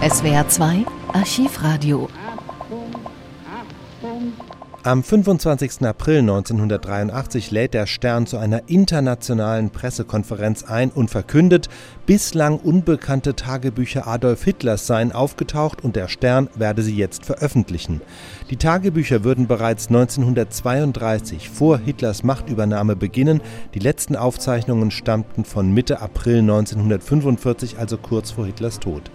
SWR 2 Archivradio. Am 25. April 1983 lädt der Stern zu einer internationalen Pressekonferenz ein und verkündet, bislang unbekannte Tagebücher Adolf Hitlers seien aufgetaucht und der Stern werde sie jetzt veröffentlichen. Die Tagebücher würden bereits 1932 vor Hitlers Machtübernahme beginnen. Die letzten Aufzeichnungen stammten von Mitte April 1945, also kurz vor Hitlers Tod.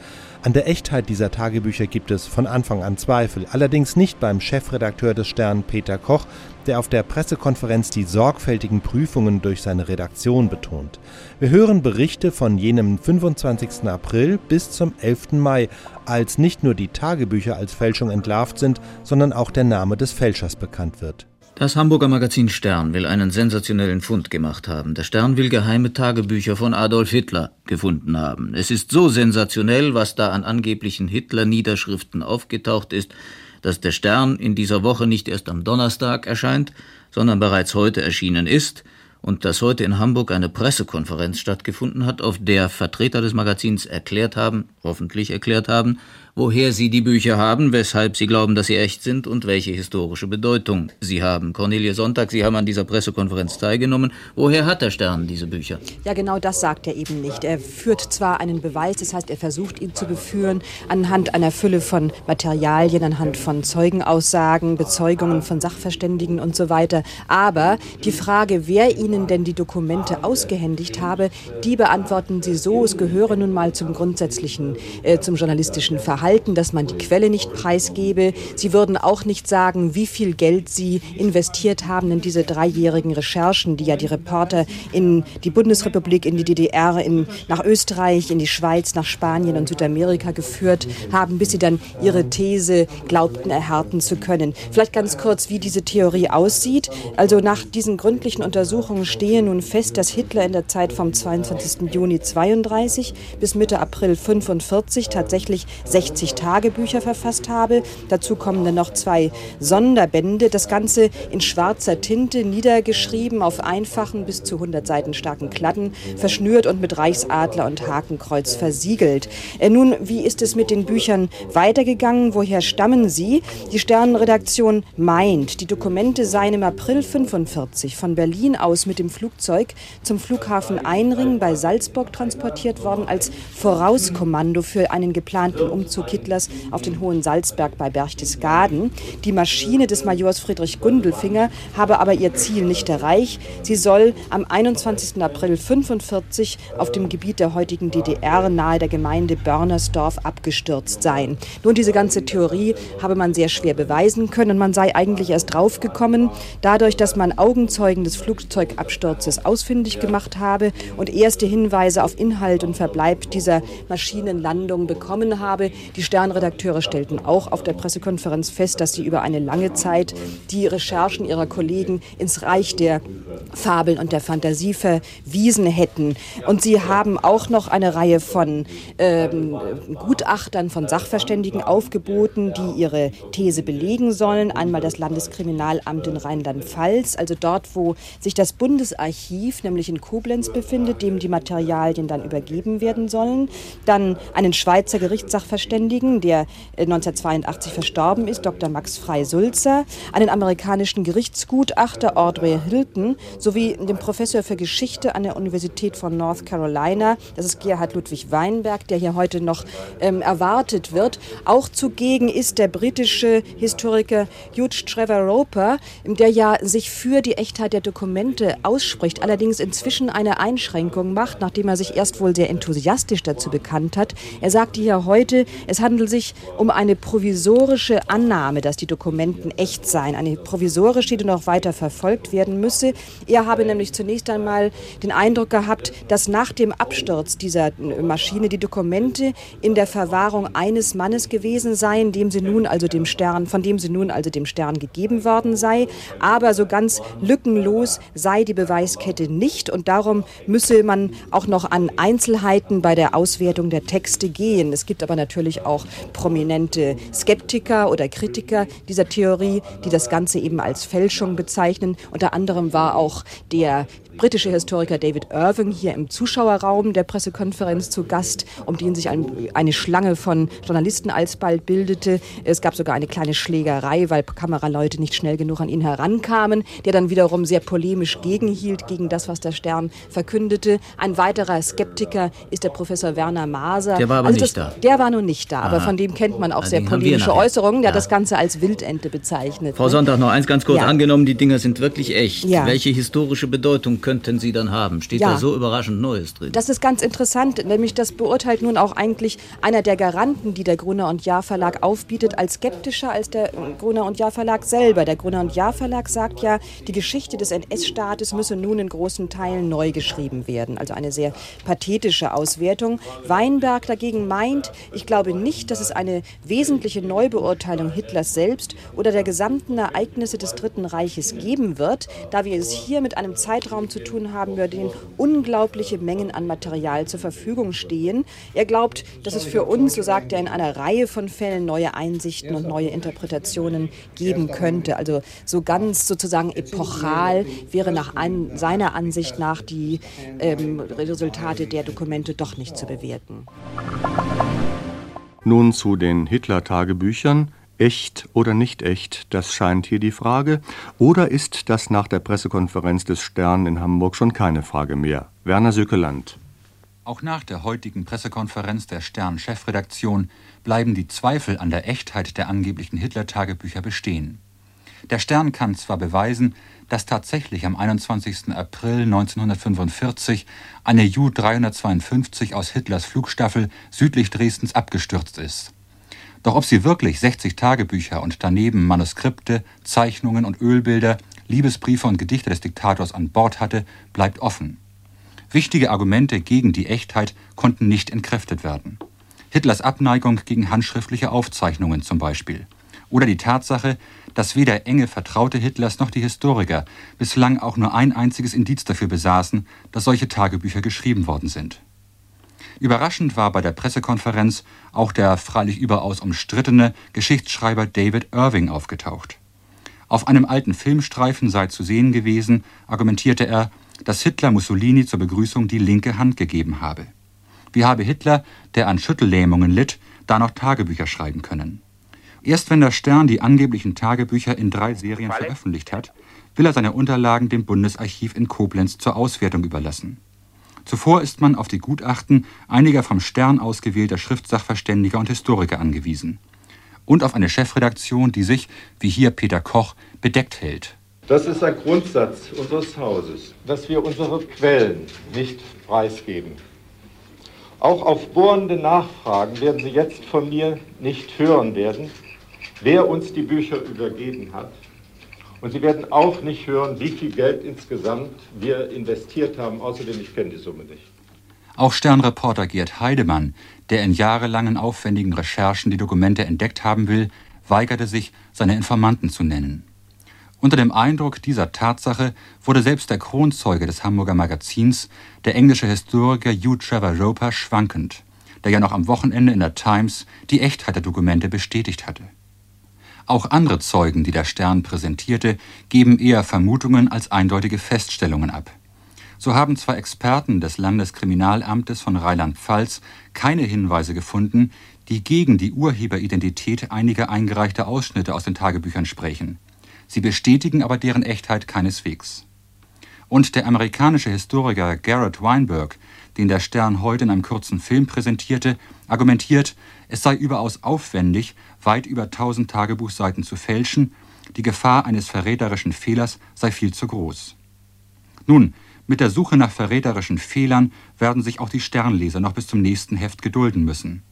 An der Echtheit dieser Tagebücher gibt es von Anfang an Zweifel, allerdings nicht beim Chefredakteur des Stern Peter Koch, der auf der Pressekonferenz die sorgfältigen Prüfungen durch seine Redaktion betont. Wir hören Berichte von jenem 25. April bis zum 11. Mai, als nicht nur die Tagebücher als Fälschung entlarvt sind, sondern auch der Name des Fälschers bekannt wird. Das Hamburger Magazin Stern will einen sensationellen Fund gemacht haben. Der Stern will geheime Tagebücher von Adolf Hitler gefunden haben. Es ist so sensationell, was da an angeblichen Hitler-Niederschriften aufgetaucht ist, dass der Stern in dieser Woche nicht erst am Donnerstag erscheint, sondern bereits heute erschienen ist und dass heute in Hamburg eine Pressekonferenz stattgefunden hat, auf der Vertreter des Magazins erklärt haben, hoffentlich erklärt haben, woher sie die Bücher haben, weshalb sie glauben, dass sie echt sind und welche historische Bedeutung sie haben. Cornelia Sonntag, Sie haben an dieser Pressekonferenz teilgenommen. Woher hat der Stern diese Bücher? Ja, genau das sagt er eben nicht. Er führt zwar einen Beweis, das heißt, er versucht ihn zu beführen anhand einer Fülle von Materialien, anhand von Zeugenaussagen, Bezeugungen von Sachverständigen und so weiter. Aber die Frage, wer ihnen denn die Dokumente ausgehändigt habe, die beantworten sie so. Es gehöre nun mal zum grundsätzlichen, äh, zum journalistischen Verhalten erhalten, dass man die Quelle nicht preisgebe. Sie würden auch nicht sagen, wie viel Geld sie investiert haben in diese dreijährigen Recherchen, die ja die Reporter in die Bundesrepublik, in die DDR, in, nach Österreich, in die Schweiz, nach Spanien und Südamerika geführt haben, bis sie dann ihre These glaubten erhärten zu können. Vielleicht ganz kurz, wie diese Theorie aussieht. Also nach diesen gründlichen Untersuchungen stehe nun fest, dass Hitler in der Zeit vom 22. Juni 32 bis Mitte April 45 tatsächlich 16 60 Tagebücher verfasst habe. Dazu kommen dann noch zwei Sonderbände. Das Ganze in schwarzer Tinte niedergeschrieben auf einfachen bis zu 100 Seiten starken Kladden, verschnürt und mit Reichsadler und Hakenkreuz versiegelt. Äh, nun, wie ist es mit den Büchern weitergegangen? Woher stammen sie? Die Sternenredaktion meint, die Dokumente seien im April 45 von Berlin aus mit dem Flugzeug zum Flughafen Einring bei Salzburg transportiert worden als Vorauskommando für einen geplanten Umzug Hitlers auf den Hohen Salzberg bei Berchtesgaden. Die Maschine des Majors Friedrich Gundelfinger habe aber ihr Ziel nicht erreicht. Sie soll am 21. April 1945 auf dem Gebiet der heutigen DDR nahe der Gemeinde Börnersdorf abgestürzt sein. Nun, diese ganze Theorie habe man sehr schwer beweisen können. Man sei eigentlich erst draufgekommen, dadurch, dass man Augenzeugen des Flugzeugabsturzes ausfindig gemacht habe und erste Hinweise auf Inhalt und Verbleib dieser Maschinenlandung bekommen habe, die Sternredakteure stellten auch auf der Pressekonferenz fest, dass sie über eine lange Zeit die Recherchen ihrer Kollegen ins Reich der Fabeln und der Fantasie verwiesen hätten. Und sie haben auch noch eine Reihe von ähm, Gutachtern, von Sachverständigen aufgeboten, die ihre These belegen sollen. Einmal das Landeskriminalamt in Rheinland-Pfalz, also dort, wo sich das Bundesarchiv, nämlich in Koblenz, befindet, dem die Materialien dann übergeben werden sollen. Dann einen Schweizer Gerichtssachverständigen, Sachverständigen, der 1982 äh, verstorben ist, Dr. Max Frey-Sulzer, einen amerikanischen Gerichtsgutachter, Audrey Hilton, sowie dem Professor für Geschichte an der Universität von North Carolina, das ist Gerhard Ludwig Weinberg, der hier heute noch ähm, erwartet wird. Auch zugegen ist der britische Historiker Hugh Trevor Roper, der ja sich für die Echtheit der Dokumente ausspricht, allerdings inzwischen eine Einschränkung macht, nachdem er sich erst wohl sehr enthusiastisch dazu bekannt hat. Er sagte hier heute, es handelt sich um eine provisorische Annahme, dass die Dokumenten echt seien. Eine provisorische, die noch weiter verfolgt werden müsse. Er habe nämlich zunächst einmal den Eindruck gehabt, dass nach dem Absturz dieser Maschine die Dokumente in der Verwahrung eines Mannes gewesen seien, dem sie nun also dem Stern, von dem sie nun also dem Stern gegeben worden sei. Aber so ganz lückenlos sei die Beweiskette nicht und darum müsse man auch noch an Einzelheiten bei der Auswertung der Texte gehen. Es gibt aber natürlich auch prominente Skeptiker oder Kritiker dieser Theorie, die das Ganze eben als Fälschung bezeichnen. Unter anderem war auch der britische Historiker David Irving hier im Zuschauerraum der Pressekonferenz zu Gast, um den sich ein, eine Schlange von Journalisten alsbald bildete. Es gab sogar eine kleine Schlägerei, weil Kameraleute nicht schnell genug an ihn herankamen, der dann wiederum sehr polemisch gegenhielt gegen das, was der Stern verkündete. Ein weiterer Skeptiker ist der Professor Werner Maser. Der war aber also nicht das, da. Der war nun nicht da, aber Aha. von dem kennt man auch Na, sehr polemische. Äußerungen. Der Ja. hat das Ganze als Wildente bezeichnet. Frau ne? Sonntag, noch eins ganz kurz. Ja. Angenommen, die Dinger sind wirklich echt. Ja. Welche historische Bedeutung könnten sie dann haben? Steht Ja. da so überraschend Neues drin? Das ist ganz interessant, nämlich das beurteilt nun auch eigentlich einer der Garanten, die der Gruner und Jahr Verlag aufbietet, als skeptischer als der Gruner und Jahr Verlag selber. Der Gruner und Jahr Verlag sagt ja, die Geschichte des NS-Staates müsse nun in großen Teilen neu geschrieben werden. Also eine sehr pathetische Auswertung. Weinberg dagegen meint, ich glaube nicht, dass es eine wesentliche Neubeurteilung Hitlers selbst oder der gesamten Ereignisse des Dritten Reiches geben wird, da wir es hier mit einem Zeitraum zu tun haben, über den unglaubliche Mengen an Material zur Verfügung stehen. Er glaubt, dass es für uns, so sagt er, in einer Reihe von Fällen neue Einsichten und neue Interpretationen geben könnte. Also so ganz sozusagen epochal wäre nach an, seiner Ansicht nach die ähm, Resultate der Dokumente doch nicht zu bewerten. Nun zu den Hitler-Tagebüchern. Echt oder nicht echt, das scheint hier die Frage. Oder ist das nach der Pressekonferenz des Stern in Hamburg schon keine Frage mehr? Werner Sökeland. Auch nach der heutigen Pressekonferenz der Stern-Chefredaktion bleiben die Zweifel an der Echtheit der angeblichen Hitler-Tagebücher bestehen. Der Stern kann zwar beweisen, dass tatsächlich am 21. April 1945 eine Ju-352 aus Hitlers Flugstaffel südlich Dresdens abgestürzt ist. Doch ob sie wirklich 60 Tagebücher und daneben Manuskripte, Zeichnungen und Ölbilder, Liebesbriefe und Gedichte des Diktators an Bord hatte, bleibt offen. Wichtige Argumente gegen die Echtheit konnten nicht entkräftet werden. Hitlers Abneigung gegen handschriftliche Aufzeichnungen zum Beispiel. Oder die Tatsache, dass weder enge Vertraute Hitlers noch die Historiker bislang auch nur ein einziges Indiz dafür besaßen, dass solche Tagebücher geschrieben worden sind. Überraschend war bei der Pressekonferenz auch der freilich überaus umstrittene Geschichtsschreiber David Irving aufgetaucht. Auf einem alten Filmstreifen sei zu sehen gewesen, argumentierte er, dass Hitler Mussolini zur Begrüßung die linke Hand gegeben habe. Wie habe Hitler, der an Schüttellähmungen litt, da noch Tagebücher schreiben können? Erst wenn der Stern die angeblichen Tagebücher in drei Serien veröffentlicht hat, will er seine Unterlagen dem Bundesarchiv in Koblenz zur Auswertung überlassen. Zuvor ist man auf die Gutachten einiger vom Stern ausgewählter Schriftsachverständiger und Historiker angewiesen. Und auf eine Chefredaktion, die sich, wie hier Peter Koch, bedeckt hält. Das ist ein Grundsatz unseres Hauses, dass wir unsere Quellen nicht preisgeben. Auch auf bohrende Nachfragen werden Sie jetzt von mir nicht hören werden, wer uns die Bücher übergeben hat. Und Sie werden auch nicht hören, wie viel Geld insgesamt wir investiert haben. Außerdem, ich kenne die Summe nicht. Auch Sternreporter Gerd Heidemann, der in jahrelangen aufwendigen Recherchen die Dokumente entdeckt haben will, weigerte sich, seine Informanten zu nennen. Unter dem Eindruck dieser Tatsache wurde selbst der Kronzeuge des Hamburger Magazins, der englische Historiker Hugh Trevor Roper, schwankend, der ja noch am Wochenende in der Times die Echtheit der Dokumente bestätigt hatte. Auch andere Zeugen, die der Stern präsentierte, geben eher Vermutungen als eindeutige Feststellungen ab. So haben zwei Experten des Landeskriminalamtes von Rheinland-Pfalz keine Hinweise gefunden, die gegen die Urheberidentität einiger eingereichter Ausschnitte aus den Tagebüchern sprechen. Sie bestätigen aber deren Echtheit keineswegs. Und der amerikanische Historiker Garrett Weinberg, den der Stern heute in einem kurzen Film präsentierte, argumentiert, es sei überaus aufwendig, weit über 1000 Tagebuchseiten zu fälschen, die Gefahr eines verräterischen Fehlers sei viel zu groß. Nun, mit der Suche nach verräterischen Fehlern werden sich auch die Sternleser noch bis zum nächsten Heft gedulden müssen.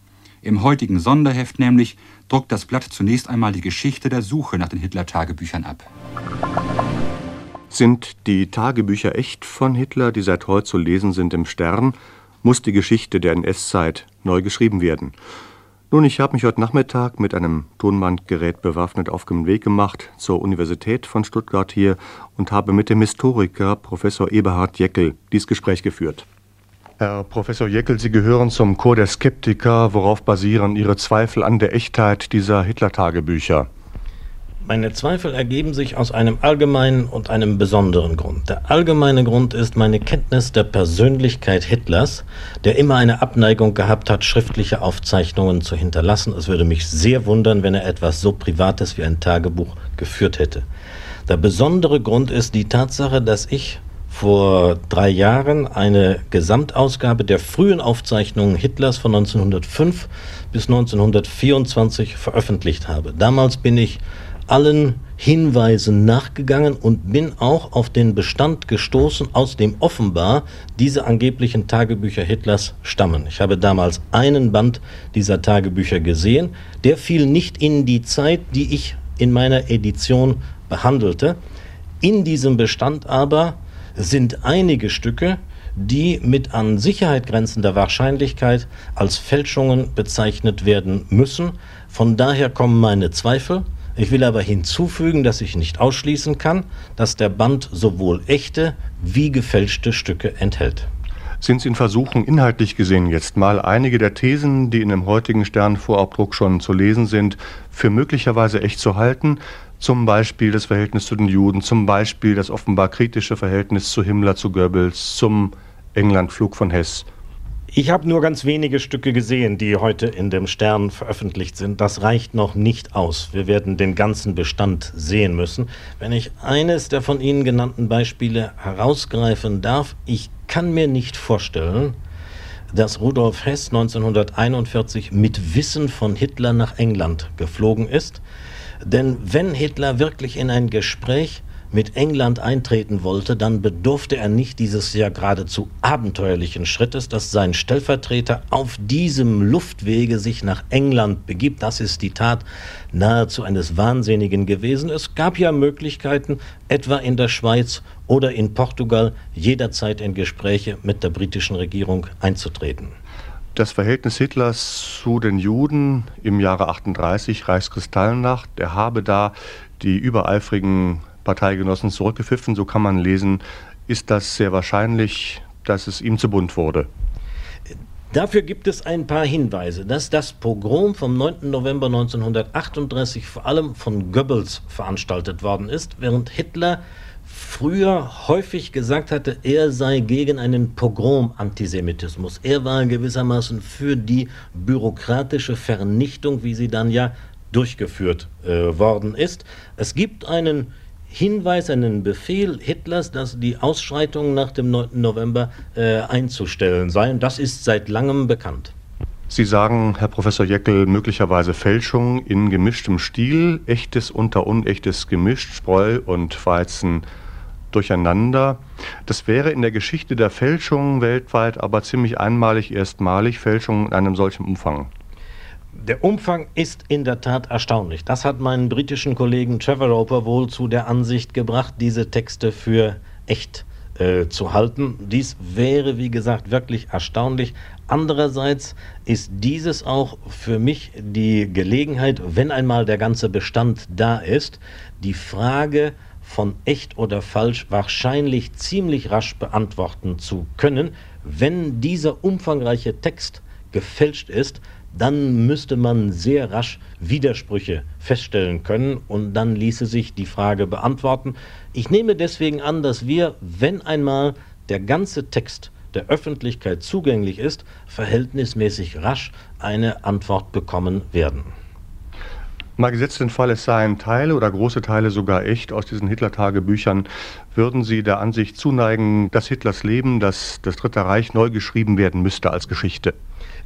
Im heutigen Sonderheft nämlich druckt das Blatt zunächst einmal die Geschichte der Suche nach den Hitler-Tagebüchern ab. Sind die Tagebücher echt von Hitler, die seit heute zu lesen sind im Stern? Muss die Geschichte der NS-Zeit neu geschrieben werden? Nun, ich habe mich heute Nachmittag mit einem Tonbandgerät bewaffnet auf den Weg gemacht zur Universität von Stuttgart hier und habe mit dem Historiker Professor Eberhard Jeckel dieses Gespräch geführt. Herr Professor Jeckel, Sie gehören zum Chor der Skeptiker. Worauf basieren Ihre Zweifel an der Echtheit dieser Hitler-Tagebücher? Meine Zweifel ergeben sich aus einem allgemeinen und einem besonderen Grund. Der allgemeine Grund ist meine Kenntnis der Persönlichkeit Hitlers, der immer eine Abneigung gehabt hat, schriftliche Aufzeichnungen zu hinterlassen. Es würde mich sehr wundern, wenn er etwas so Privates wie ein Tagebuch geführt hätte. Der besondere Grund ist die Tatsache, dass ich vor drei Jahren eine Gesamtausgabe der frühen Aufzeichnungen Hitlers von 1905 bis 1924 veröffentlicht habe. Damals bin ich allen Hinweisen nachgegangen und bin auch auf den Bestand gestoßen, aus dem offenbar diese angeblichen Tagebücher Hitlers stammen. Ich habe damals einen Band dieser Tagebücher gesehen, der fiel nicht in die Zeit, die ich in meiner Edition behandelte. In diesem Bestand aber sind einige Stücke, die mit an Sicherheit grenzender Wahrscheinlichkeit als Fälschungen bezeichnet werden müssen. Von daher kommen meine Zweifel. Ich will aber hinzufügen, dass ich nicht ausschließen kann, dass der Band sowohl echte wie gefälschte Stücke enthält. Sind Sie in Versuchen, inhaltlich gesehen jetzt mal einige der Thesen, die in dem heutigen Sternvorabdruck schon zu lesen sind, für möglicherweise echt zu halten? Zum Beispiel das Verhältnis zu den Juden, zum Beispiel das offenbar kritische Verhältnis zu Himmler, zu Goebbels, zum Englandflug von Hess. Ich habe nur ganz wenige Stücke gesehen, die heute in dem Stern veröffentlicht sind. Das reicht noch nicht aus. Wir werden den ganzen Bestand sehen müssen. Wenn ich eines der von Ihnen genannten Beispiele herausgreifen darf, ich kann mir nicht vorstellen, dass Rudolf Hess 1941 mit Wissen von Hitler nach England geflogen ist. Denn wenn Hitler wirklich in ein Gespräch mit England eintreten wollte, dann bedurfte er nicht dieses ja geradezu abenteuerlichen Schrittes, dass sein Stellvertreter auf diesem Luftwege sich nach England begibt. Das ist die Tat nahezu eines Wahnsinnigen gewesen. Es gab ja Möglichkeiten, etwa in der Schweiz oder in Portugal, jederzeit in Gespräche mit der britischen Regierung einzutreten. Das Verhältnis Hitlers zu den Juden im Jahre 38, Reichskristallnacht, er habe da die übereifrigen Parteigenossen zurückgepfiffen, so kann man lesen, ist das sehr wahrscheinlich, dass es ihm zu bunt wurde. Dafür gibt es ein paar Hinweise, dass das Pogrom vom 9. November 1938 vor allem von Goebbels veranstaltet worden ist, während Hitler früher häufig gesagt hatte, er sei gegen einen Pogrom-Antisemitismus. Er war gewissermaßen für die bürokratische Vernichtung, wie sie dann ja durchgeführt äh, worden ist. Es gibt einen Hinweis, einen Befehl Hitlers, dass die Ausschreitungen nach dem 9. November äh, einzustellen seien. Das ist seit langem bekannt. Sie sagen, Herr Professor Jeckel, möglicherweise Fälschung in gemischtem Stil, echtes unter unechtes gemischt, Spreu und Weizen durcheinander. Das wäre in der Geschichte der Fälschung weltweit aber ziemlich einmalig, erstmalig, Fälschung in einem solchen Umfang. Der Umfang ist in der Tat erstaunlich. Das hat meinen britischen Kollegen Trevor Roper wohl zu der Ansicht gebracht, diese Texte für echt äh, zu halten. Dies wäre, wie gesagt, wirklich erstaunlich. Andererseits ist dieses auch für mich die Gelegenheit, wenn einmal der ganze Bestand da ist, die Frage von echt oder falsch wahrscheinlich ziemlich rasch beantworten zu können. Wenn dieser umfangreiche Text gefälscht ist, dann müsste man sehr rasch Widersprüche feststellen können und dann ließe sich die Frage beantworten. Ich nehme deswegen an, dass wir, wenn einmal der ganze Text der Öffentlichkeit zugänglich ist, verhältnismäßig rasch eine Antwort bekommen werden. Mal gesetzt den Fall, es seien Teile oder große Teile sogar echt aus diesen Hitler-Tagebüchern, würden Sie der Ansicht zuneigen, dass Hitlers Leben, dass das Dritte Reich neu geschrieben werden müsste als Geschichte?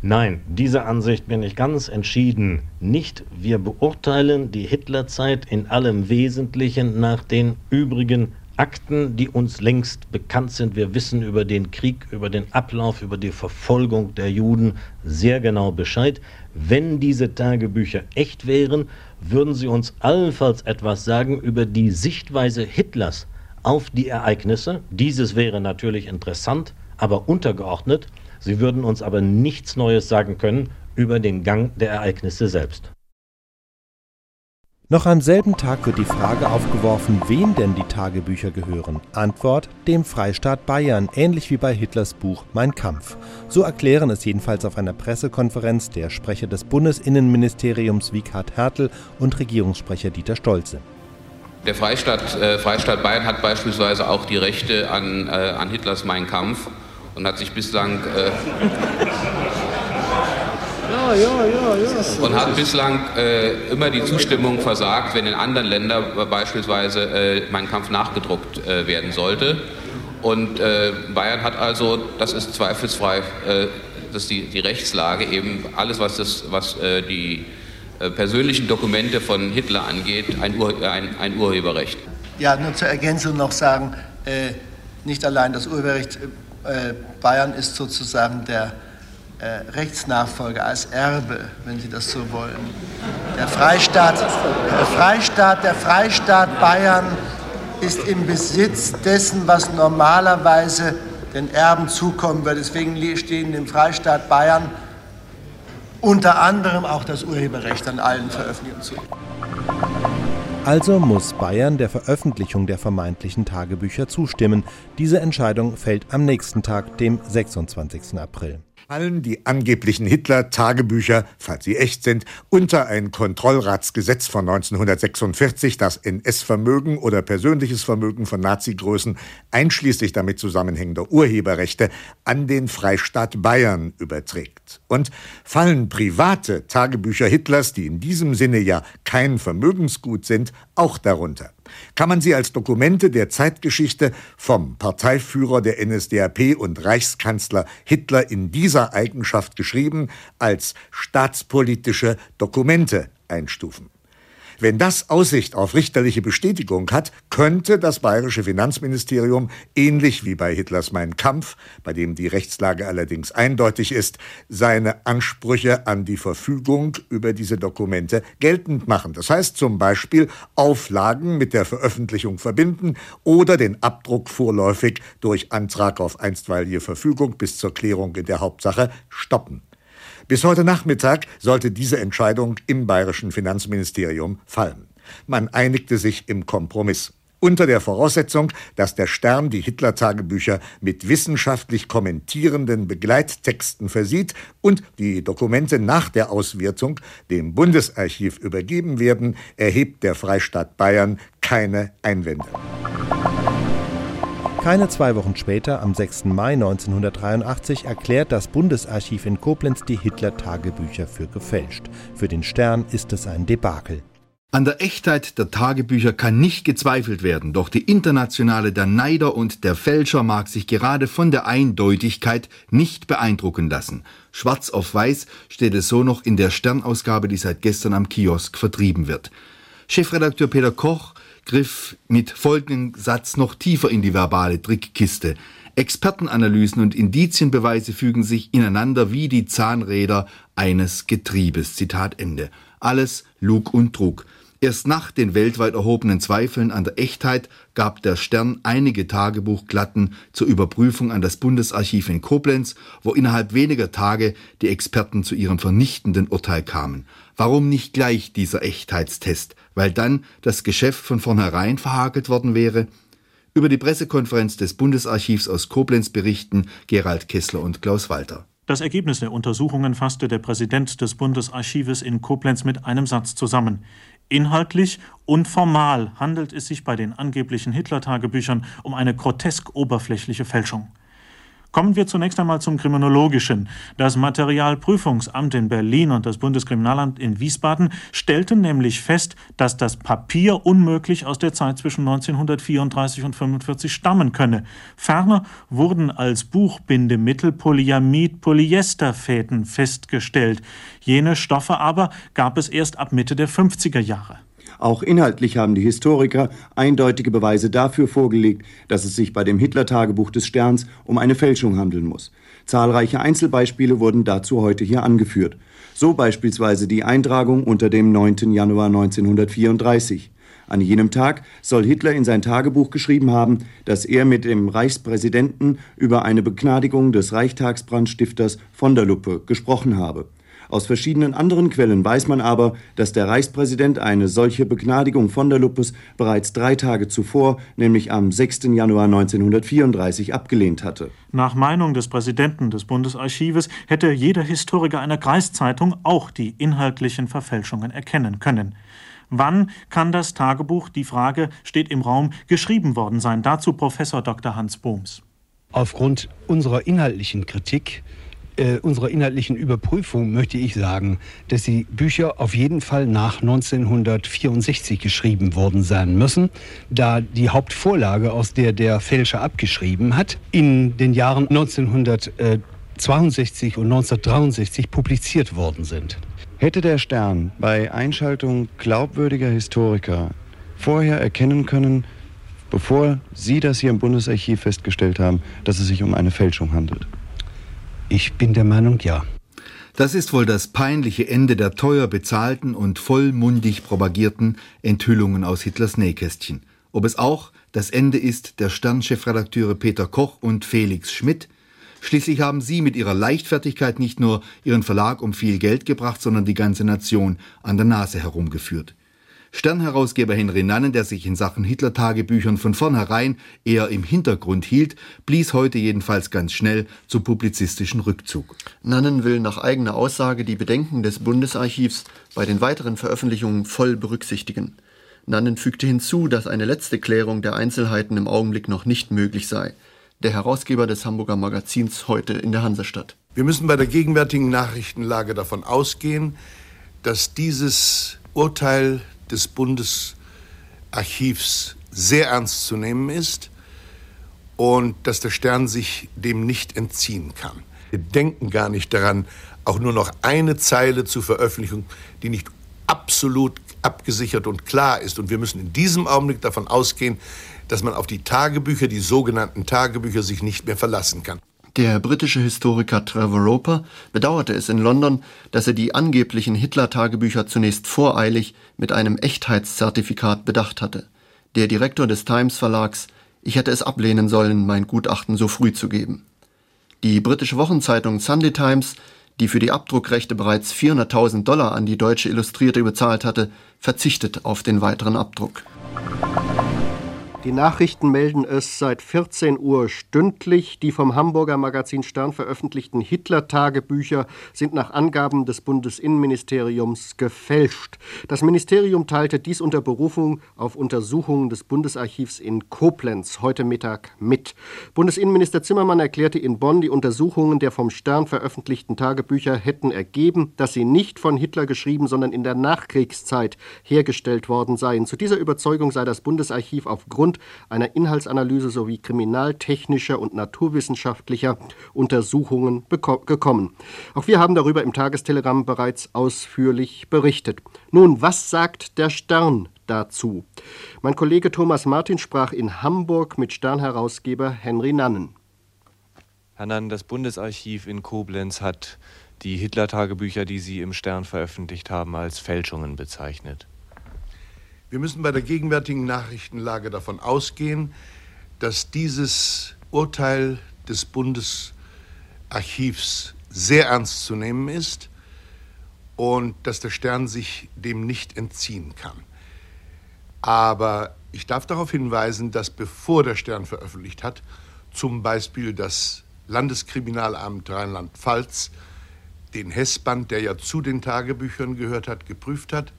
Nein, dieser Ansicht bin ich ganz entschieden nicht. Wir beurteilen die Hitlerzeit in allem Wesentlichen nach den übrigen Akten, die uns längst bekannt sind. Wir wissen über den Krieg, über den Ablauf, über die Verfolgung der Juden sehr genau Bescheid. Wenn diese Tagebücher echt wären, würden sie uns allenfalls etwas sagen über die Sichtweise Hitlers auf die Ereignisse. Dieses wäre natürlich interessant, aber untergeordnet. Sie würden uns aber nichts Neues sagen können über den Gang der Ereignisse selbst. Noch am selben Tag wird die Frage aufgeworfen, wem denn die Tagebücher gehören. Antwort: dem Freistaat Bayern, ähnlich wie bei Hitlers Buch Mein Kampf. So erklären es jedenfalls auf einer Pressekonferenz der Sprecher des Bundesinnenministeriums Wieghard Hertel und Regierungssprecher Dieter Stolze. Der Freistaat, äh, Freistaat Bayern hat beispielsweise auch die Rechte an, äh, an Hitlers Mein Kampf und hat sich bislang äh, ja, ja, ja, und hat bislang äh, immer die Zustimmung versagt, wenn in anderen Ländern beispielsweise äh, Mein Kampf nachgedruckt äh, werden sollte. Und äh, Bayern hat also, das ist zweifelsfrei, äh, das ist die, die Rechtslage, eben alles, was, das, was äh, die persönlichen Dokumente von Hitler angeht, ein, Ur, ein, ein, Urheberrecht. Ja, nur zur Ergänzung noch sagen, nicht allein das Urheberrecht, Bayern ist sozusagen der äh, Rechtsnachfolger, als Erbe, wenn Sie das so wollen. Der Freistaat, der Freistaat, der Freistaat Bayern ist im Besitz dessen, was normalerweise den Erben zukommen wird. Deswegen stehen dem Freistaat Bayern unter anderem auch das Urheberrecht an allen Veröffentlichungen zu. Also muss Bayern der Veröffentlichung der vermeintlichen Tagebücher zustimmen. Diese Entscheidung fällt am nächsten Tag, dem 26. April fallen die angeblichen Hitler-Tagebücher, falls sie echt sind, unter ein Kontrollratsgesetz von 1946, das NS-Vermögen oder persönliches Vermögen von Nazi-Größen, einschließlich damit zusammenhängender Urheberrechte, an den Freistaat Bayern überträgt. Und fallen private Tagebücher Hitlers, die in diesem Sinne ja kein Vermögensgut sind, auch darunter kann man sie als Dokumente der Zeitgeschichte vom Parteiführer der NSDAP und Reichskanzler Hitler in dieser Eigenschaft geschrieben als staatspolitische Dokumente einstufen. Wenn das Aussicht auf richterliche Bestätigung hat, könnte das bayerische Finanzministerium, ähnlich wie bei Hitlers Mein Kampf, bei dem die Rechtslage allerdings eindeutig ist, seine Ansprüche an die Verfügung über diese Dokumente geltend machen. Das heißt zum Beispiel Auflagen mit der Veröffentlichung verbinden oder den Abdruck vorläufig durch Antrag auf einstweilige Verfügung bis zur Klärung in der Hauptsache stoppen. Bis heute Nachmittag sollte diese Entscheidung im bayerischen Finanzministerium fallen. Man einigte sich im Kompromiss. Unter der Voraussetzung, dass der Stern die Hitler-Tagebücher mit wissenschaftlich kommentierenden Begleittexten versieht und die Dokumente nach der Auswertung dem Bundesarchiv übergeben werden, erhebt der Freistaat Bayern keine Einwände. Keine zwei Wochen später, am 6. Mai 1983, erklärt das Bundesarchiv in Koblenz die Hitler-Tagebücher für gefälscht. Für den Stern ist es ein Debakel. An der Echtheit der Tagebücher kann nicht gezweifelt werden, doch die Internationale der Neider und der Fälscher mag sich gerade von der Eindeutigkeit nicht beeindrucken lassen. Schwarz auf weiß steht es so noch in der Sternausgabe, die seit gestern am Kiosk vertrieben wird. Chefredakteur Peter Koch griff mit folgendem Satz noch tiefer in die verbale Trickkiste. Expertenanalysen und Indizienbeweise fügen sich ineinander wie die Zahnräder eines Getriebes. Zitat Ende. Alles Lug und Trug. Erst nach den weltweit erhobenen Zweifeln an der Echtheit gab der Stern einige Tagebuchglatten zur Überprüfung an das Bundesarchiv in Koblenz, wo innerhalb weniger Tage die Experten zu ihrem vernichtenden Urteil kamen. Warum nicht gleich dieser Echtheitstest? Weil dann das Geschäft von vornherein verhakelt worden wäre? Über die Pressekonferenz des Bundesarchivs aus Koblenz berichten Gerald Kessler und Klaus Walter. Das Ergebnis der Untersuchungen fasste der Präsident des Bundesarchives in Koblenz mit einem Satz zusammen. Inhaltlich und formal handelt es sich bei den angeblichen Hitler-Tagebüchern um eine grotesk oberflächliche Fälschung. Kommen wir zunächst einmal zum Kriminologischen. Das Materialprüfungsamt in Berlin und das Bundeskriminalamt in Wiesbaden stellten nämlich fest, dass das Papier unmöglich aus der Zeit zwischen 1934 und 1945 stammen könne. Ferner wurden als Buchbindemittel Polyamid-Polyesterfäden festgestellt. Jene Stoffe aber gab es erst ab Mitte der 50er Jahre. Auch inhaltlich haben die Historiker eindeutige Beweise dafür vorgelegt, dass es sich bei dem Hitler-Tagebuch des Sterns um eine Fälschung handeln muss. Zahlreiche Einzelbeispiele wurden dazu heute hier angeführt. So beispielsweise die Eintragung unter dem 9. Januar 1934. An jenem Tag soll Hitler in sein Tagebuch geschrieben haben, dass er mit dem Reichspräsidenten über eine Begnadigung des Reichstagsbrandstifters von der Luppe gesprochen habe. Aus verschiedenen anderen Quellen weiß man aber, dass der Reichspräsident eine solche Begnadigung von der Luppes bereits drei Tage zuvor, nämlich am 6. Januar 1934, abgelehnt hatte. Nach Meinung des Präsidenten des Bundesarchives hätte jeder Historiker einer Kreiszeitung auch die inhaltlichen Verfälschungen erkennen können. Wann kann das Tagebuch, die Frage steht im Raum, geschrieben worden sein? Dazu Professor Dr. Hans Bohms. Aufgrund unserer inhaltlichen Kritik äh, unserer inhaltlichen Überprüfung möchte ich sagen, dass die Bücher auf jeden Fall nach 1964 geschrieben worden sein müssen, da die Hauptvorlage, aus der der Fälscher abgeschrieben hat, in den Jahren 1962 und 1963 publiziert worden sind. Hätte der Stern bei Einschaltung glaubwürdiger Historiker vorher erkennen können, bevor Sie das hier im Bundesarchiv festgestellt haben, dass es sich um eine Fälschung handelt? Ich bin der Meinung, ja. Das ist wohl das peinliche Ende der teuer bezahlten und vollmundig propagierten Enthüllungen aus Hitlers Nähkästchen. Ob es auch das Ende ist der Sternchefredakteure Peter Koch und Felix Schmidt. Schließlich haben sie mit ihrer Leichtfertigkeit nicht nur ihren Verlag um viel Geld gebracht, sondern die ganze Nation an der Nase herumgeführt. Sternherausgeber Henry Nannen, der sich in Sachen Hitler-Tagebüchern von vornherein eher im Hintergrund hielt, blies heute jedenfalls ganz schnell zu publizistischen Rückzug. Nannen will nach eigener Aussage die Bedenken des Bundesarchivs bei den weiteren Veröffentlichungen voll berücksichtigen. Nannen fügte hinzu, dass eine letzte Klärung der Einzelheiten im Augenblick noch nicht möglich sei. Der Herausgeber des Hamburger Magazins heute in der Hansestadt. Wir müssen bei der gegenwärtigen Nachrichtenlage davon ausgehen, dass dieses Urteil des Bundesarchivs sehr ernst zu nehmen ist und dass der Stern sich dem nicht entziehen kann. Wir denken gar nicht daran, auch nur noch eine Zeile zu veröffentlichen, die nicht absolut abgesichert und klar ist. Und wir müssen in diesem Augenblick davon ausgehen, dass man auf die Tagebücher, die sogenannten Tagebücher, sich nicht mehr verlassen kann. Der britische Historiker Trevor Roper bedauerte es in London, dass er die angeblichen Hitler-Tagebücher zunächst voreilig mit einem Echtheitszertifikat bedacht hatte. Der Direktor des Times Verlags, ich hätte es ablehnen sollen, mein Gutachten so früh zu geben. Die britische Wochenzeitung Sunday Times, die für die Abdruckrechte bereits 400.000 Dollar an die deutsche Illustrierte bezahlt hatte, verzichtet auf den weiteren Abdruck. Die Nachrichten melden es seit 14 Uhr stündlich. Die vom Hamburger Magazin Stern veröffentlichten Hitler-Tagebücher sind nach Angaben des Bundesinnenministeriums gefälscht. Das Ministerium teilte dies unter Berufung auf Untersuchungen des Bundesarchivs in Koblenz heute Mittag mit. Bundesinnenminister Zimmermann erklärte in Bonn, die Untersuchungen der vom Stern veröffentlichten Tagebücher hätten ergeben, dass sie nicht von Hitler geschrieben, sondern in der Nachkriegszeit hergestellt worden seien. Zu dieser Überzeugung sei das Bundesarchiv aufgrund Grund einer Inhaltsanalyse sowie kriminaltechnischer und naturwissenschaftlicher Untersuchungen gekommen. Auch wir haben darüber im Tagestelegramm bereits ausführlich berichtet. Nun, was sagt der Stern dazu? Mein Kollege Thomas Martin sprach in Hamburg mit Sternherausgeber Henry Nannen. Herr Nannen, das Bundesarchiv in Koblenz hat die Hitler-Tagebücher, die Sie im Stern veröffentlicht haben, als Fälschungen bezeichnet. Wir müssen bei der gegenwärtigen Nachrichtenlage davon ausgehen, dass dieses Urteil des Bundesarchivs sehr ernst zu nehmen ist und dass der Stern sich dem nicht entziehen kann. Aber ich darf darauf hinweisen, dass bevor der Stern veröffentlicht hat, zum Beispiel das Landeskriminalamt Rheinland-Pfalz den Hessband, der ja zu den Tagebüchern gehört hat, geprüft hat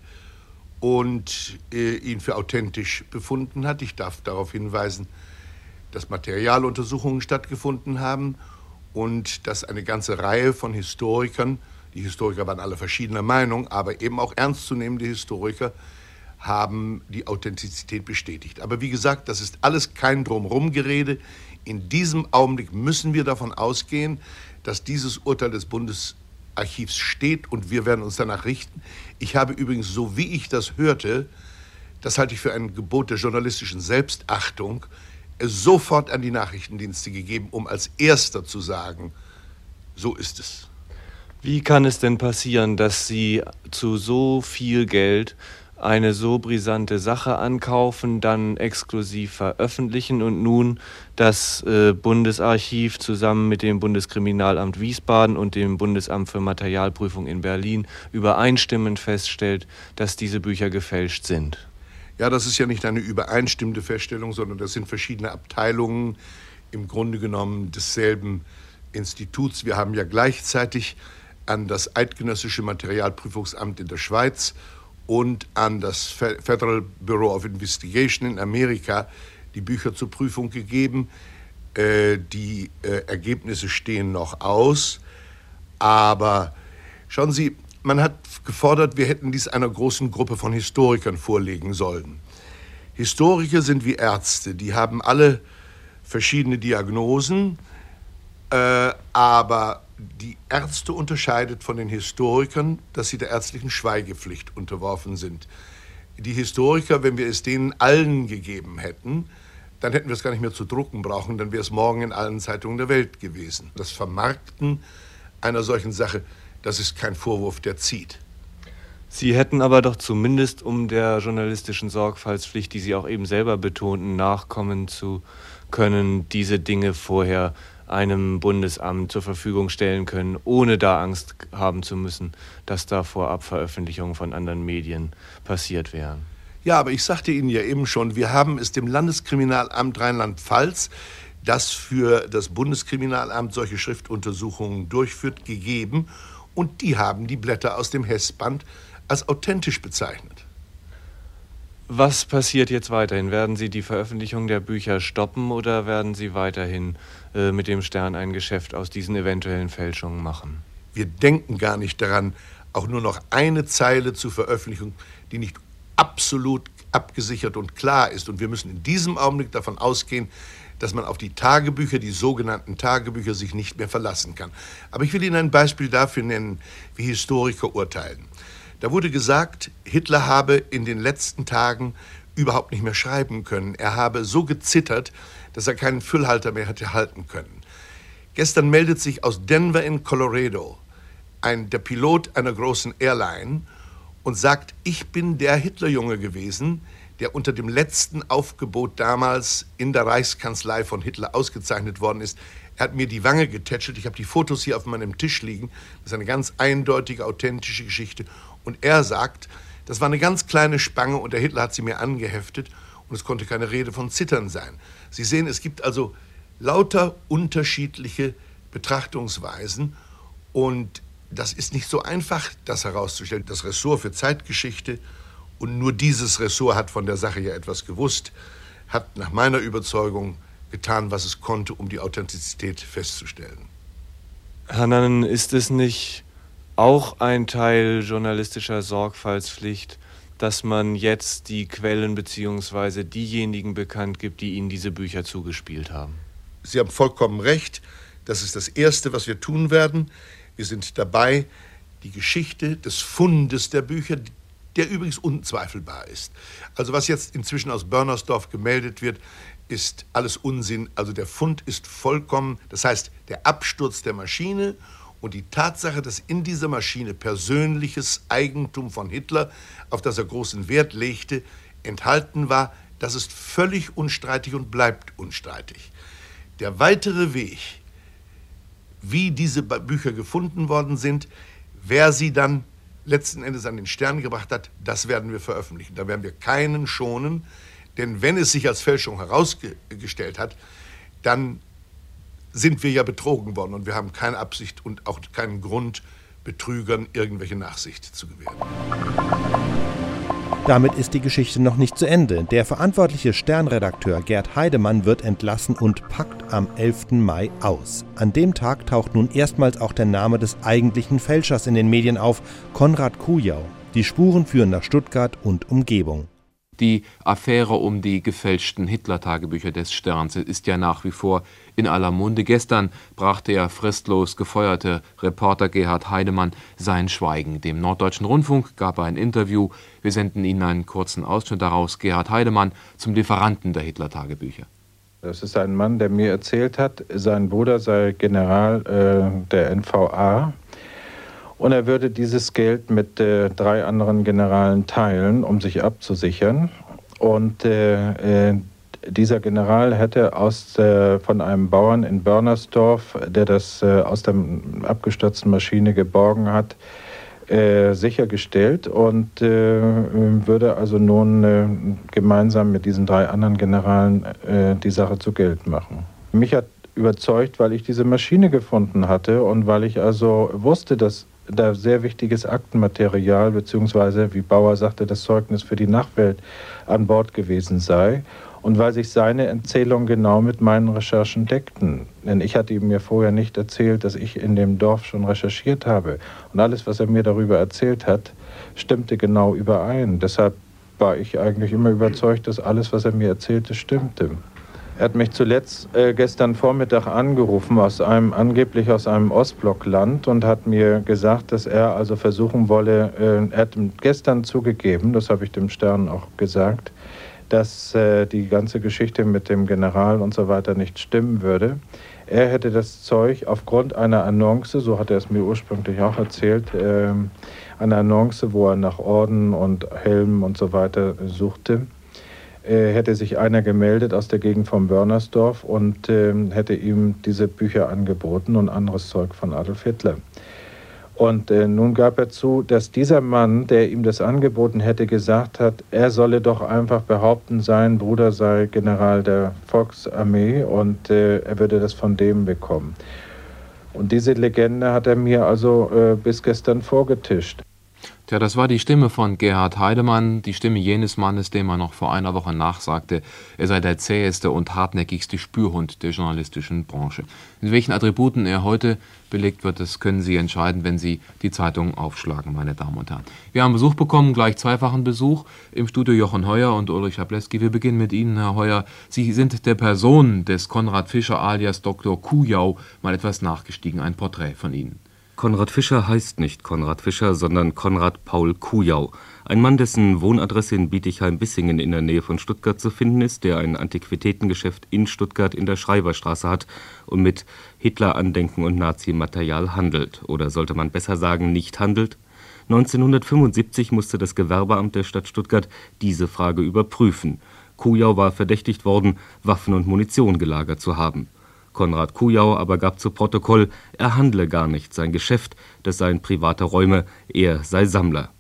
und äh, ihn für authentisch befunden hat. Ich darf darauf hinweisen, dass Materialuntersuchungen stattgefunden haben und dass eine ganze Reihe von Historikern, die Historiker waren alle verschiedener Meinung, aber eben auch ernstzunehmende Historiker, haben die Authentizität bestätigt. Aber wie gesagt, das ist alles kein Drumherum-Gerede. In diesem Augenblick müssen wir davon ausgehen, dass dieses Urteil des Bundes Archivs steht und wir werden uns danach richten. Ich habe übrigens, so wie ich das hörte, das halte ich für ein Gebot der journalistischen Selbstachtung, sofort an die Nachrichtendienste gegeben, um als erster zu sagen, so ist es. Wie kann es denn passieren, dass Sie zu so viel Geld eine so brisante Sache ankaufen, dann exklusiv veröffentlichen und nun das äh, Bundesarchiv zusammen mit dem Bundeskriminalamt Wiesbaden und dem Bundesamt für Materialprüfung in Berlin übereinstimmend feststellt, dass diese Bücher gefälscht sind. Ja, das ist ja nicht eine übereinstimmende Feststellung, sondern das sind verschiedene Abteilungen im Grunde genommen desselben Instituts. Wir haben ja gleichzeitig an das Eidgenössische Materialprüfungsamt in der Schweiz und an das Federal Bureau of Investigation in Amerika die Bücher zur Prüfung gegeben. Äh, die äh, Ergebnisse stehen noch aus. Aber schauen Sie, man hat gefordert, wir hätten dies einer großen Gruppe von Historikern vorlegen sollen. Historiker sind wie Ärzte, die haben alle verschiedene Diagnosen, äh, aber die Ärzte unterscheidet von den Historikern, dass sie der ärztlichen Schweigepflicht unterworfen sind. Die Historiker, wenn wir es denen allen gegeben hätten, dann hätten wir es gar nicht mehr zu drucken brauchen, dann wäre es morgen in allen Zeitungen der Welt gewesen. Das Vermarkten einer solchen Sache, das ist kein Vorwurf, der zieht. Sie hätten aber doch zumindest, um der journalistischen Sorgfaltspflicht, die Sie auch eben selber betonten, nachkommen zu können, diese Dinge vorher einem Bundesamt zur Verfügung stellen können, ohne da Angst haben zu müssen, dass da vorab Veröffentlichungen von anderen Medien passiert wären. Ja, aber ich sagte Ihnen ja eben schon, wir haben es dem Landeskriminalamt Rheinland-Pfalz, das für das Bundeskriminalamt solche Schriftuntersuchungen durchführt, gegeben und die haben die Blätter aus dem Hessband als authentisch bezeichnet. Was passiert jetzt weiterhin? Werden Sie die Veröffentlichung der Bücher stoppen oder werden Sie weiterhin äh, mit dem Stern ein Geschäft aus diesen eventuellen Fälschungen machen? Wir denken gar nicht daran, auch nur noch eine Zeile zu veröffentlichen, die nicht absolut abgesichert und klar ist. Und wir müssen in diesem Augenblick davon ausgehen, dass man auf die Tagebücher, die sogenannten Tagebücher, sich nicht mehr verlassen kann. Aber ich will Ihnen ein Beispiel dafür nennen, wie Historiker urteilen. Da wurde gesagt, Hitler habe in den letzten Tagen überhaupt nicht mehr schreiben können. Er habe so gezittert, dass er keinen Füllhalter mehr hätte halten können. Gestern meldet sich aus Denver in Colorado ein, der Pilot einer großen Airline und sagt, ich bin der Hitlerjunge gewesen, der unter dem letzten Aufgebot damals in der Reichskanzlei von Hitler ausgezeichnet worden ist. Er hat mir die Wange getätschelt. Ich habe die Fotos hier auf meinem Tisch liegen. Das ist eine ganz eindeutige, authentische Geschichte. Und er sagt, das war eine ganz kleine Spange und der Hitler hat sie mir angeheftet und es konnte keine Rede von Zittern sein. Sie sehen, es gibt also lauter unterschiedliche Betrachtungsweisen und das ist nicht so einfach, das herauszustellen. Das Ressort für Zeitgeschichte und nur dieses Ressort hat von der Sache ja etwas gewusst, hat nach meiner Überzeugung getan, was es konnte, um die Authentizität festzustellen. Herr Nannen, ist es nicht auch ein Teil journalistischer Sorgfaltspflicht, dass man jetzt die Quellen bzw. diejenigen bekannt gibt, die Ihnen diese Bücher zugespielt haben. Sie haben vollkommen recht. Das ist das Erste, was wir tun werden. Wir sind dabei, die Geschichte des Fundes der Bücher, der übrigens unzweifelbar ist. Also was jetzt inzwischen aus Börnersdorf gemeldet wird, ist alles Unsinn. Also der Fund ist vollkommen, das heißt der Absturz der Maschine und die Tatsache, dass in dieser Maschine persönliches Eigentum von Hitler, auf das er großen Wert legte, enthalten war, das ist völlig unstreitig und bleibt unstreitig. Der weitere Weg, wie diese Bücher gefunden worden sind, wer sie dann letzten Endes an den Stern gebracht hat, das werden wir veröffentlichen. Da werden wir keinen schonen, denn wenn es sich als Fälschung herausgestellt hat, dann sind wir ja betrogen worden und wir haben keine Absicht und auch keinen Grund, Betrügern irgendwelche Nachsicht zu gewähren. Damit ist die Geschichte noch nicht zu Ende. Der verantwortliche Sternredakteur Gerd Heidemann wird entlassen und packt am 11. Mai aus. An dem Tag taucht nun erstmals auch der Name des eigentlichen Fälschers in den Medien auf, Konrad Kujau. Die Spuren führen nach Stuttgart und Umgebung. Die Affäre um die gefälschten Hitler-Tagebücher des Sterns ist ja nach wie vor in aller Munde. Gestern brachte der fristlos gefeuerte Reporter Gerhard Heidemann sein Schweigen. Dem Norddeutschen Rundfunk gab er ein Interview. Wir senden Ihnen einen kurzen Ausschnitt daraus. Gerhard Heidemann zum Lieferanten der Hitler-Tagebücher. Das ist ein Mann, der mir erzählt hat, sein Bruder sei General äh, der NVA Und er würde dieses Geld mit äh, drei anderen Generalen teilen, um sich abzusichern. Und äh, äh, dieser General hätte aus, äh, von einem Bauern in Börnersdorf, der das äh, aus der abgestürzten Maschine geborgen hat, äh, sichergestellt und würde also nun gemeinsam mit diesen drei anderen Generalen die Sache zu Geld machen. Mich hat überzeugt, weil ich diese Maschine gefunden hatte und weil ich also wusste, dass da sehr wichtiges Aktenmaterial beziehungsweise, wie Bauer sagte, das Zeugnis für die Nachwelt an Bord gewesen sei und weil sich seine Erzählungen genau mit meinen Recherchen deckten. Denn ich hatte ihm mir vorher nicht erzählt, dass ich in dem Dorf schon recherchiert habe. Und alles, was er mir darüber erzählt hat, stimmte genau überein. Deshalb war ich eigentlich immer überzeugt, dass alles, was er mir erzählte, stimmte. Er hat mich zuletzt äh, gestern Vormittag angerufen, aus einem, angeblich aus einem Ostblockland, und hat mir gesagt, dass er also versuchen wolle, äh, er hat gestern zugegeben, das habe ich dem Stern auch gesagt, dass äh, die ganze Geschichte mit dem General und so weiter nicht stimmen würde. Er hätte das Zeug aufgrund einer Annonce, so hat er es mir ursprünglich auch erzählt, äh, eine Annonce, wo er nach Orden und Helmen und so weiter suchte, hätte sich einer gemeldet aus der Gegend von Börnersdorf und ähm, hätte ihm diese Bücher angeboten und anderes Zeug von Adolf Hitler. Und äh, nun gab er zu, dass dieser Mann, der ihm das angeboten hätte, gesagt hat, er solle doch einfach behaupten, sein Bruder sei General der Volksarmee und äh, er würde das von dem bekommen. Und diese Legende hat er mir also äh, bis gestern vorgetischt. Tja, das war die Stimme von Gerhard Heidemann, die Stimme jenes Mannes, dem man noch vor einer Woche nachsagte, er sei der zäheste und hartnäckigste Spürhund der journalistischen Branche. In welchen Attributen er heute belegt wird, das können Sie entscheiden, wenn Sie die Zeitung aufschlagen, meine Damen und Herren. Wir haben Besuch bekommen, gleich zweifachen Besuch im Studio Jochen Heuer und Ulrich Hableski. Wir beginnen mit Ihnen, Herr Heuer. Sie sind der Person des Konrad Fischer alias Dr. Kujau mal etwas nachgestiegen, ein Porträt von Ihnen. Konrad Fischer heißt nicht Konrad Fischer, sondern Konrad Paul Kujau. Ein Mann, dessen Wohnadresse in Bietigheim-Bissingen in der Nähe von Stuttgart zu finden ist, der ein Antiquitätengeschäft in Stuttgart in der Schreiberstraße hat und mit Hitler-Andenken und Nazi-Material handelt. Oder sollte man besser sagen, nicht handelt? 1975 musste das Gewerbeamt der Stadt Stuttgart diese Frage überprüfen. Kujau war verdächtigt worden, Waffen und Munition gelagert zu haben. Konrad Kujau aber gab zu Protokoll, er handle gar nicht, sein Geschäft, das seien private Räume, er sei Sammler.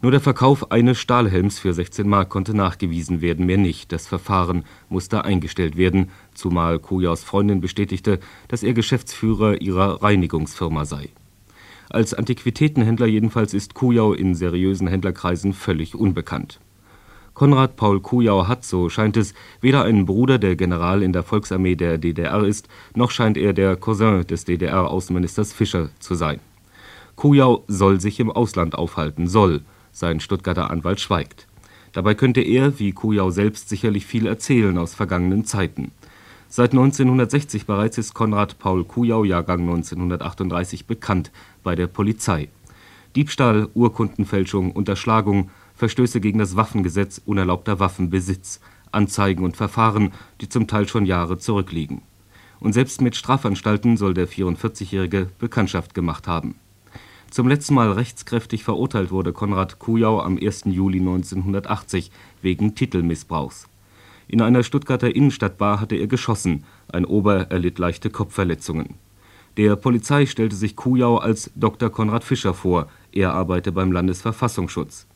Nur der Verkauf eines Stahlhelms für 16 Mark konnte nachgewiesen werden, mehr nicht. Das Verfahren musste eingestellt werden, zumal Kujaus Freundin bestätigte, dass er Geschäftsführer ihrer Reinigungsfirma sei. Als Antiquitätenhändler jedenfalls ist Kujau in seriösen Händlerkreisen völlig unbekannt. Konrad Paul Kujau hat, so scheint es, weder einen Bruder, der General in der Volksarmee der DDR ist, noch scheint er der Cousin des DDR-Außenministers Fischer zu sein. Kujau soll sich im Ausland aufhalten, soll, sein Stuttgarter Anwalt schweigt. Dabei könnte er, wie Kujau selbst, sicherlich viel erzählen aus vergangenen Zeiten. Seit 1960 bereits ist Konrad Paul Kujau, Jahrgang 1938, bekannt bei der Polizei. Diebstahl, Urkundenfälschung, Unterschlagung, Verstöße gegen das Waffengesetz, unerlaubter Waffenbesitz, Anzeigen und Verfahren, die zum Teil schon Jahre zurückliegen. Und selbst mit Strafanstalten soll der 44-Jährige Bekanntschaft gemacht haben. Zum letzten Mal rechtskräftig verurteilt wurde Konrad Kujau am 1. Juli 1980 wegen Titelmissbrauchs. In einer Stuttgarter Innenstadtbar hatte er geschossen, ein Ober erlitt leichte Kopfverletzungen. Der Polizei stellte sich Kujau als Dr. Konrad Fischer vor, er arbeite beim Landesverfassungsschutz.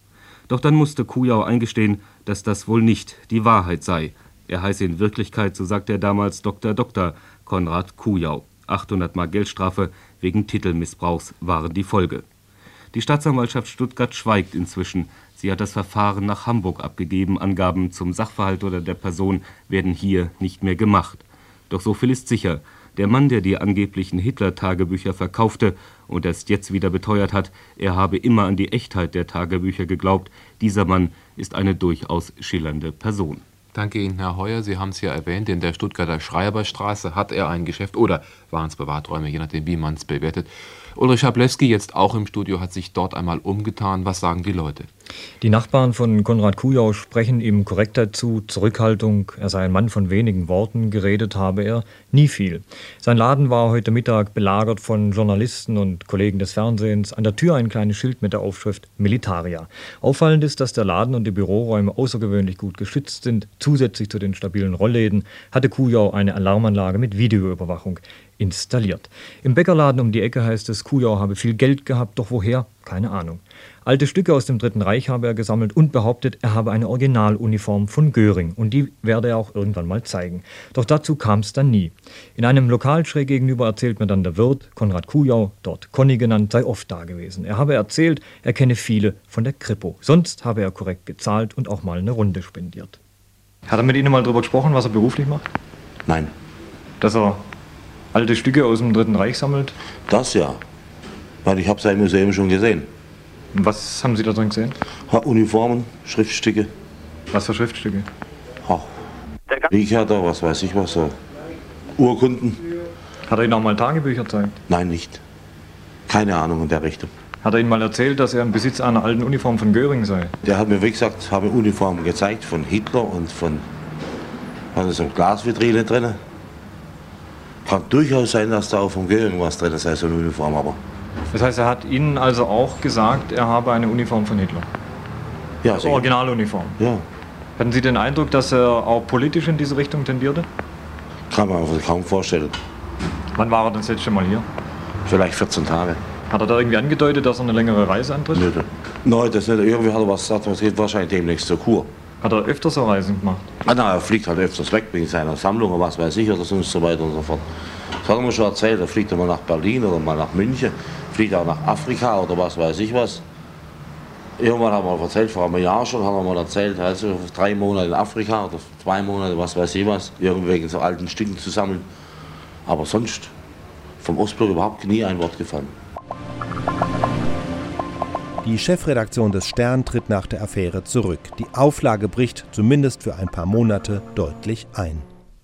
Doch dann musste Kujau eingestehen, dass das wohl nicht die Wahrheit sei. Er heiße in Wirklichkeit, so sagte er damals, Dr. Dr. Konrad Kujau. 800 Mark Geldstrafe wegen Titelmissbrauchs waren die Folge. Die Staatsanwaltschaft Stuttgart schweigt inzwischen. Sie hat das Verfahren nach Hamburg abgegeben. Angaben zum Sachverhalt oder der Person werden hier nicht mehr gemacht. Doch so viel ist sicher. Der Mann, der die angeblichen Hitler-Tagebücher verkaufte und erst jetzt wieder beteuert hat, er habe immer an die Echtheit der Tagebücher geglaubt, dieser Mann ist eine durchaus schillernde Person. Danke Ihnen, Herr Heuer. Sie haben es ja erwähnt, in der Stuttgarter Schreiberstraße hat er ein Geschäft oder waren es Privaträume, je nachdem, wie man es bewertet. Ulrich Hableski, jetzt auch im Studio, hat sich dort einmal umgetan. Was sagen die Leute? Die Nachbarn von Konrad Kujau sprechen ihm Korrektheit zu, Zurückhaltung, er sei ein Mann von wenigen Worten, geredet habe er nie viel. Sein Laden war heute Mittag belagert von Journalisten und Kollegen des Fernsehens, an der Tür ein kleines Schild mit der Aufschrift Militaria. Auffallend ist, dass der Laden und die Büroräume außergewöhnlich gut geschützt sind. Zusätzlich zu den stabilen Rollläden hatte Kujau eine Alarmanlage mit Videoüberwachung installiert. Im Bäckerladen um die Ecke heißt es, Kujau habe viel Geld gehabt, doch woher? Keine Ahnung. Alte Stücke aus dem Dritten Reich habe er gesammelt und behauptet, er habe eine Originaluniform von Göring und die werde er auch irgendwann mal zeigen. Doch dazu kam es dann nie. In einem Lokal schräg gegenüber erzählt mir dann der Wirt, Konrad Kujau, dort Conny genannt, sei oft da gewesen. Er habe erzählt, er kenne viele von der Kripo. Sonst habe er korrekt gezahlt und auch mal eine Runde spendiert. Hat er mit Ihnen mal darüber gesprochen, was er beruflich macht? Nein. Dass er alte Stücke aus dem Dritten Reich sammelt? Das ja. Weil ich habe sein Museum schon gesehen. Was haben Sie da drin gesehen? Ha, Uniformen, Schriftstücke. Was für Schriftstücke? Ha. Liegherter, was weiß ich was, so. Urkunden. Hat er Ihnen auch mal Tagebücher gezeigt? Nein, nicht. Keine Ahnung in der Richtung. Hat er Ihnen mal erzählt, dass er im Besitz einer alten Uniform von Göring sei? Der hat mir, wie gesagt, habe Uniformen gezeigt von Hitler und von. Hat so eine Glasvitrine drin. Kann durchaus sein, dass da auch von Göring was drin sei, so eine Uniform, aber. Das heißt, er hat Ihnen also auch gesagt, er habe eine Uniform von Hitler? Ja, also Originaluniform? Ja. Hatten Sie den Eindruck, dass er auch politisch in diese Richtung tendierte? Kann man sich kaum vorstellen. Wann war er das letzte Mal hier? Vielleicht 14 Tage. Hat er da irgendwie angedeutet, dass er eine längere Reise antritt? Nein, das nicht. Irgendwie hat er was gesagt, was geht wahrscheinlich demnächst zur Kur. Hat er öfters so Reisen gemacht? Ah, na, er fliegt halt öfters weg wegen seiner Sammlung und was weiß ich oder so und so weiter und so fort. Das hat er mir schon erzählt. Er fliegt mal nach Berlin oder mal nach München, fliegt auch nach Afrika oder was weiß ich was. Irgendwann haben wir erzählt, vor einem Jahr schon, haben wir mal erzählt, also drei Monate in Afrika oder zwei Monate, was weiß ich was, irgendwie wegen so alten Stücken zu sammeln. Aber sonst vom Ostblock überhaupt nie ein Wort gefallen. Die Chefredaktion des Stern tritt nach der Affäre zurück. Die Auflage bricht zumindest für ein paar Monate deutlich ein.